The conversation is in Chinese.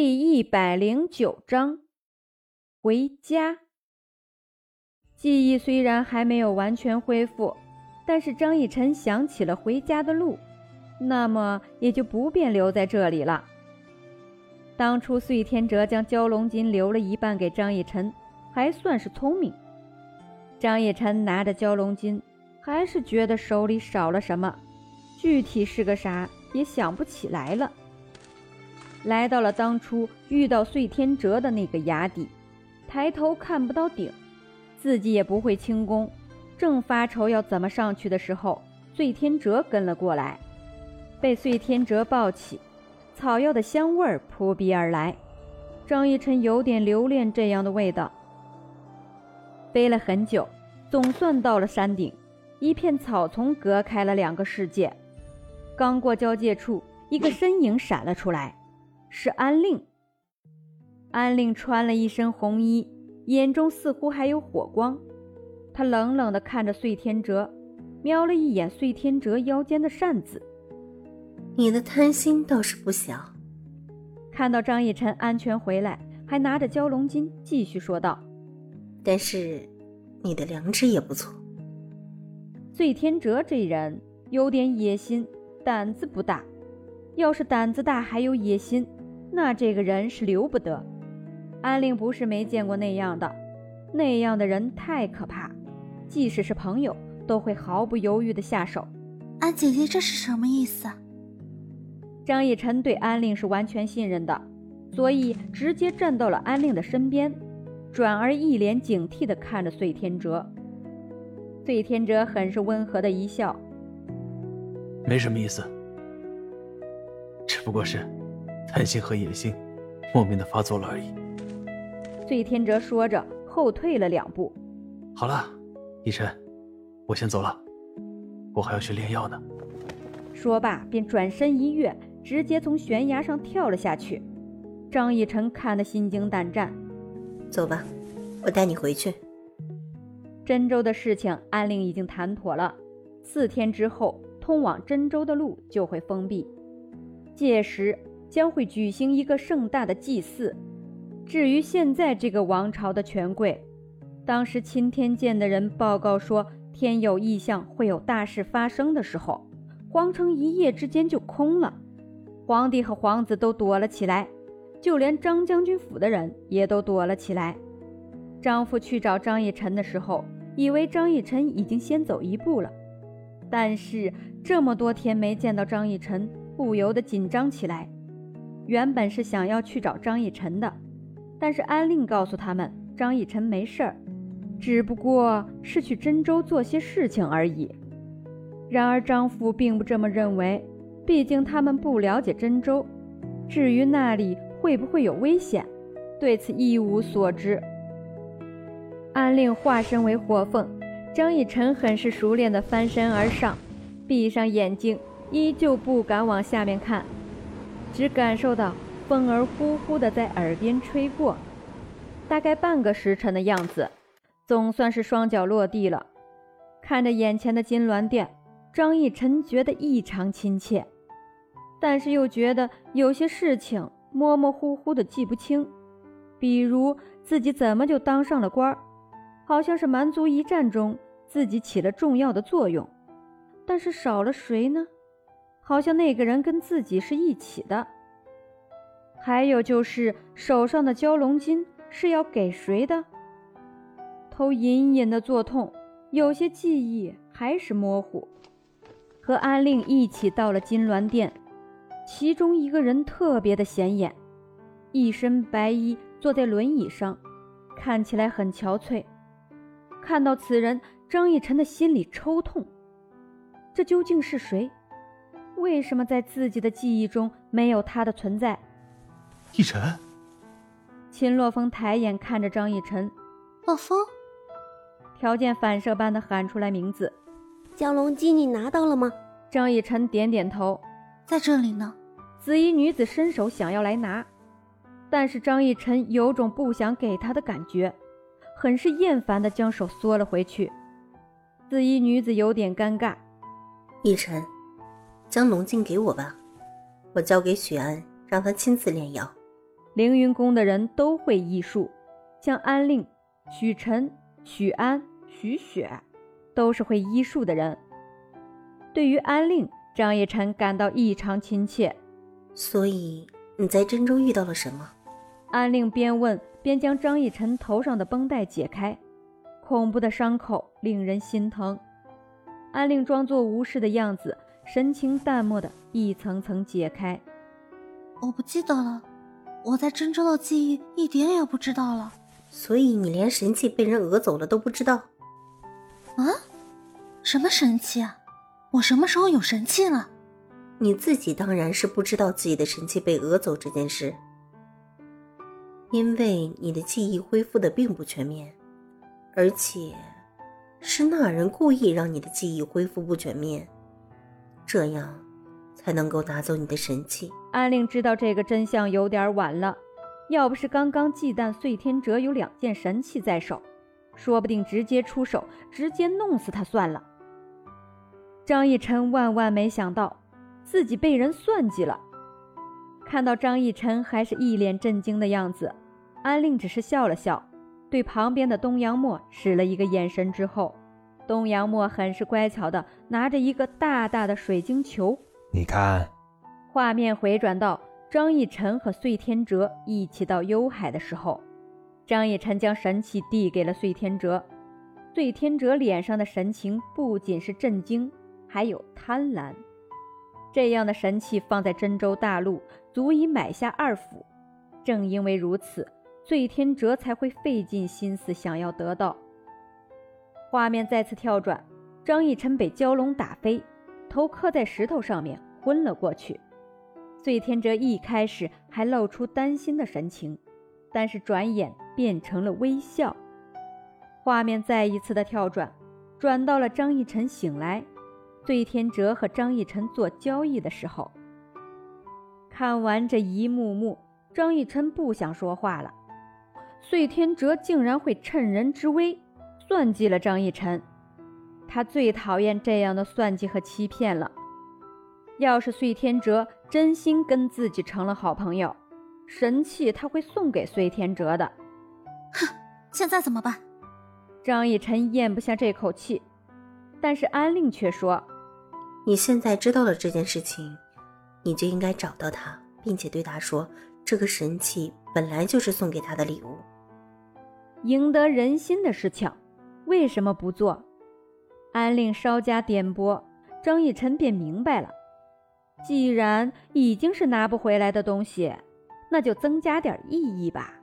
第一百零九章，回家。记忆虽然还没有完全恢复，但是张逸晨想起了回家的路，那么也就不便留在这里了。当初碎天哲将蛟龙金留了一半给张逸晨，还算是聪明。张逸晨拿着蛟龙金，还是觉得手里少了什么，具体是个啥也想不起来了。来到了当初遇到碎天哲的那个崖底，抬头看不到顶，自己也不会轻功，正发愁要怎么上去的时候，碎天哲跟了过来，被碎天哲抱起，草药的香味儿扑鼻而来，张逸晨有点留恋这样的味道。飞了很久，总算到了山顶，一片草丛隔开了两个世界，刚过交界处，一个身影闪了出来。是安令。安令穿了一身红衣，眼中似乎还有火光。他冷冷地看着碎天哲，瞄了一眼碎天哲腰间的扇子。你的贪心倒是不小。看到张逸晨安全回来，还拿着蛟龙金，继续说道：“但是，你的良知也不错。”碎天哲这人有点野心，胆子不大。要是胆子大还有野心。那这个人是留不得。安令不是没见过那样的，那样的人太可怕，即使是朋友都会毫不犹豫的下手。安姐姐这是什么意思？张逸晨对安令是完全信任的，所以直接站到了安令的身边，转而一脸警惕的看着碎天哲。碎天哲很是温和的一笑，没什么意思，只不过是。贪心和野心，莫名的发作了而已。醉天哲说着，后退了两步。好了，逸晨，我先走了，我还要去炼药呢。说罢，便转身一跃，直接从悬崖上跳了下去。张逸晨看得心惊胆战。走吧，我带你回去。真州的事情，安令已经谈妥了，四天之后，通往真州的路就会封闭，届时。将会举行一个盛大的祭祀。至于现在这个王朝的权贵，当时钦天监的人报告说天有异象，会有大事发生的时候，皇城一夜之间就空了，皇帝和皇子都躲了起来，就连张将军府的人也都躲了起来。张父去找张逸晨的时候，以为张逸晨已经先走一步了，但是这么多天没见到张逸晨，不由得紧张起来。原本是想要去找张逸晨的，但是安令告诉他们，张逸晨没事儿，只不过是去真州做些事情而已。然而张父并不这么认为，毕竟他们不了解真州，至于那里会不会有危险，对此一无所知。安令化身为火凤，张逸晨很是熟练地翻身而上，闭上眼睛，依旧不敢往下面看。只感受到风儿呼呼的在耳边吹过，大概半个时辰的样子，总算是双脚落地了。看着眼前的金銮殿，张逸晨觉得异常亲切，但是又觉得有些事情模模糊糊的记不清，比如自己怎么就当上了官儿，好像是蛮族一战中自己起了重要的作用，但是少了谁呢？好像那个人跟自己是一起的。还有就是手上的蛟龙金是要给谁的？头隐隐的作痛，有些记忆还是模糊。和安令一起到了金銮殿，其中一个人特别的显眼，一身白衣坐在轮椅上，看起来很憔悴。看到此人，张逸晨的心里抽痛。这究竟是谁？为什么在自己的记忆中没有他的存在？逸晨，秦洛风抬眼看着张逸晨，洛风，条件反射般的喊出来名字。蛟龙姬，你拿到了吗？张逸晨点点头，在这里呢。紫衣女子伸手想要来拿，但是张逸晨有种不想给她的感觉，很是厌烦的将手缩了回去。紫衣女子有点尴尬，逸晨。将龙镜给我吧，我交给许安，让他亲自炼药。凌云宫的人都会医术，像安令、许晨、许安、许雪，都是会医术的人。对于安令，张逸晨感到异常亲切。所以你在郑州遇到了什么？安令边问边将张逸晨头上的绷带解开，恐怖的伤口令人心疼。安令装作无事的样子，神情淡漠的一层层解开。我不记得了，我在真州的记忆一点也不知道了。所以你连神器被人讹走了都不知道？啊？什么神器啊？我什么时候有神器了？你自己当然是不知道自己的神器被讹走这件事，因为你的记忆恢复的并不全面，而且是那人故意让你的记忆恢复不全面，这样才能够拿走你的神器。安令知道这个真相有点晚了，要不是刚刚忌惮碎天哲有两件神器在手，说不定直接出手，直接弄死他算了。张逸晨万万没想到。自己被人算计了。看到张逸晨还是一脸震惊的样子，安令只是笑了笑，对旁边的东阳墨使了一个眼神之后，东阳墨很是乖巧的拿着一个大大的水晶球。你看，画面回转到张逸晨和碎天哲一起到幽海的时候，张逸晨将神器递给了碎天哲，碎天哲脸上的神情不仅是震惊，还有贪婪。这样的神器放在真州大陆，足以买下二府。正因为如此，醉天哲才会费尽心思想要得到。画面再次跳转，张逸晨被蛟龙打飞，头磕在石头上面，昏了过去。醉天哲一开始还露出担心的神情，但是转眼变成了微笑。画面再一次的跳转，转到了张逸晨醒来。醉天哲和张逸晨做交易的时候，看完这一幕幕，张逸晨不想说话了。醉天哲竟然会趁人之危算计了张逸晨，他最讨厌这样的算计和欺骗了。要是碎天哲真心跟自己成了好朋友，神器他会送给碎天哲的。哼，现在怎么办？张逸晨咽不下这口气，但是安令却说。你现在知道了这件事情，你就应该找到他，并且对他说：“这个神器本来就是送给他的礼物。”赢得人心的事情，为什么不做？安令稍加点拨，张逸晨便明白了。既然已经是拿不回来的东西，那就增加点意义吧。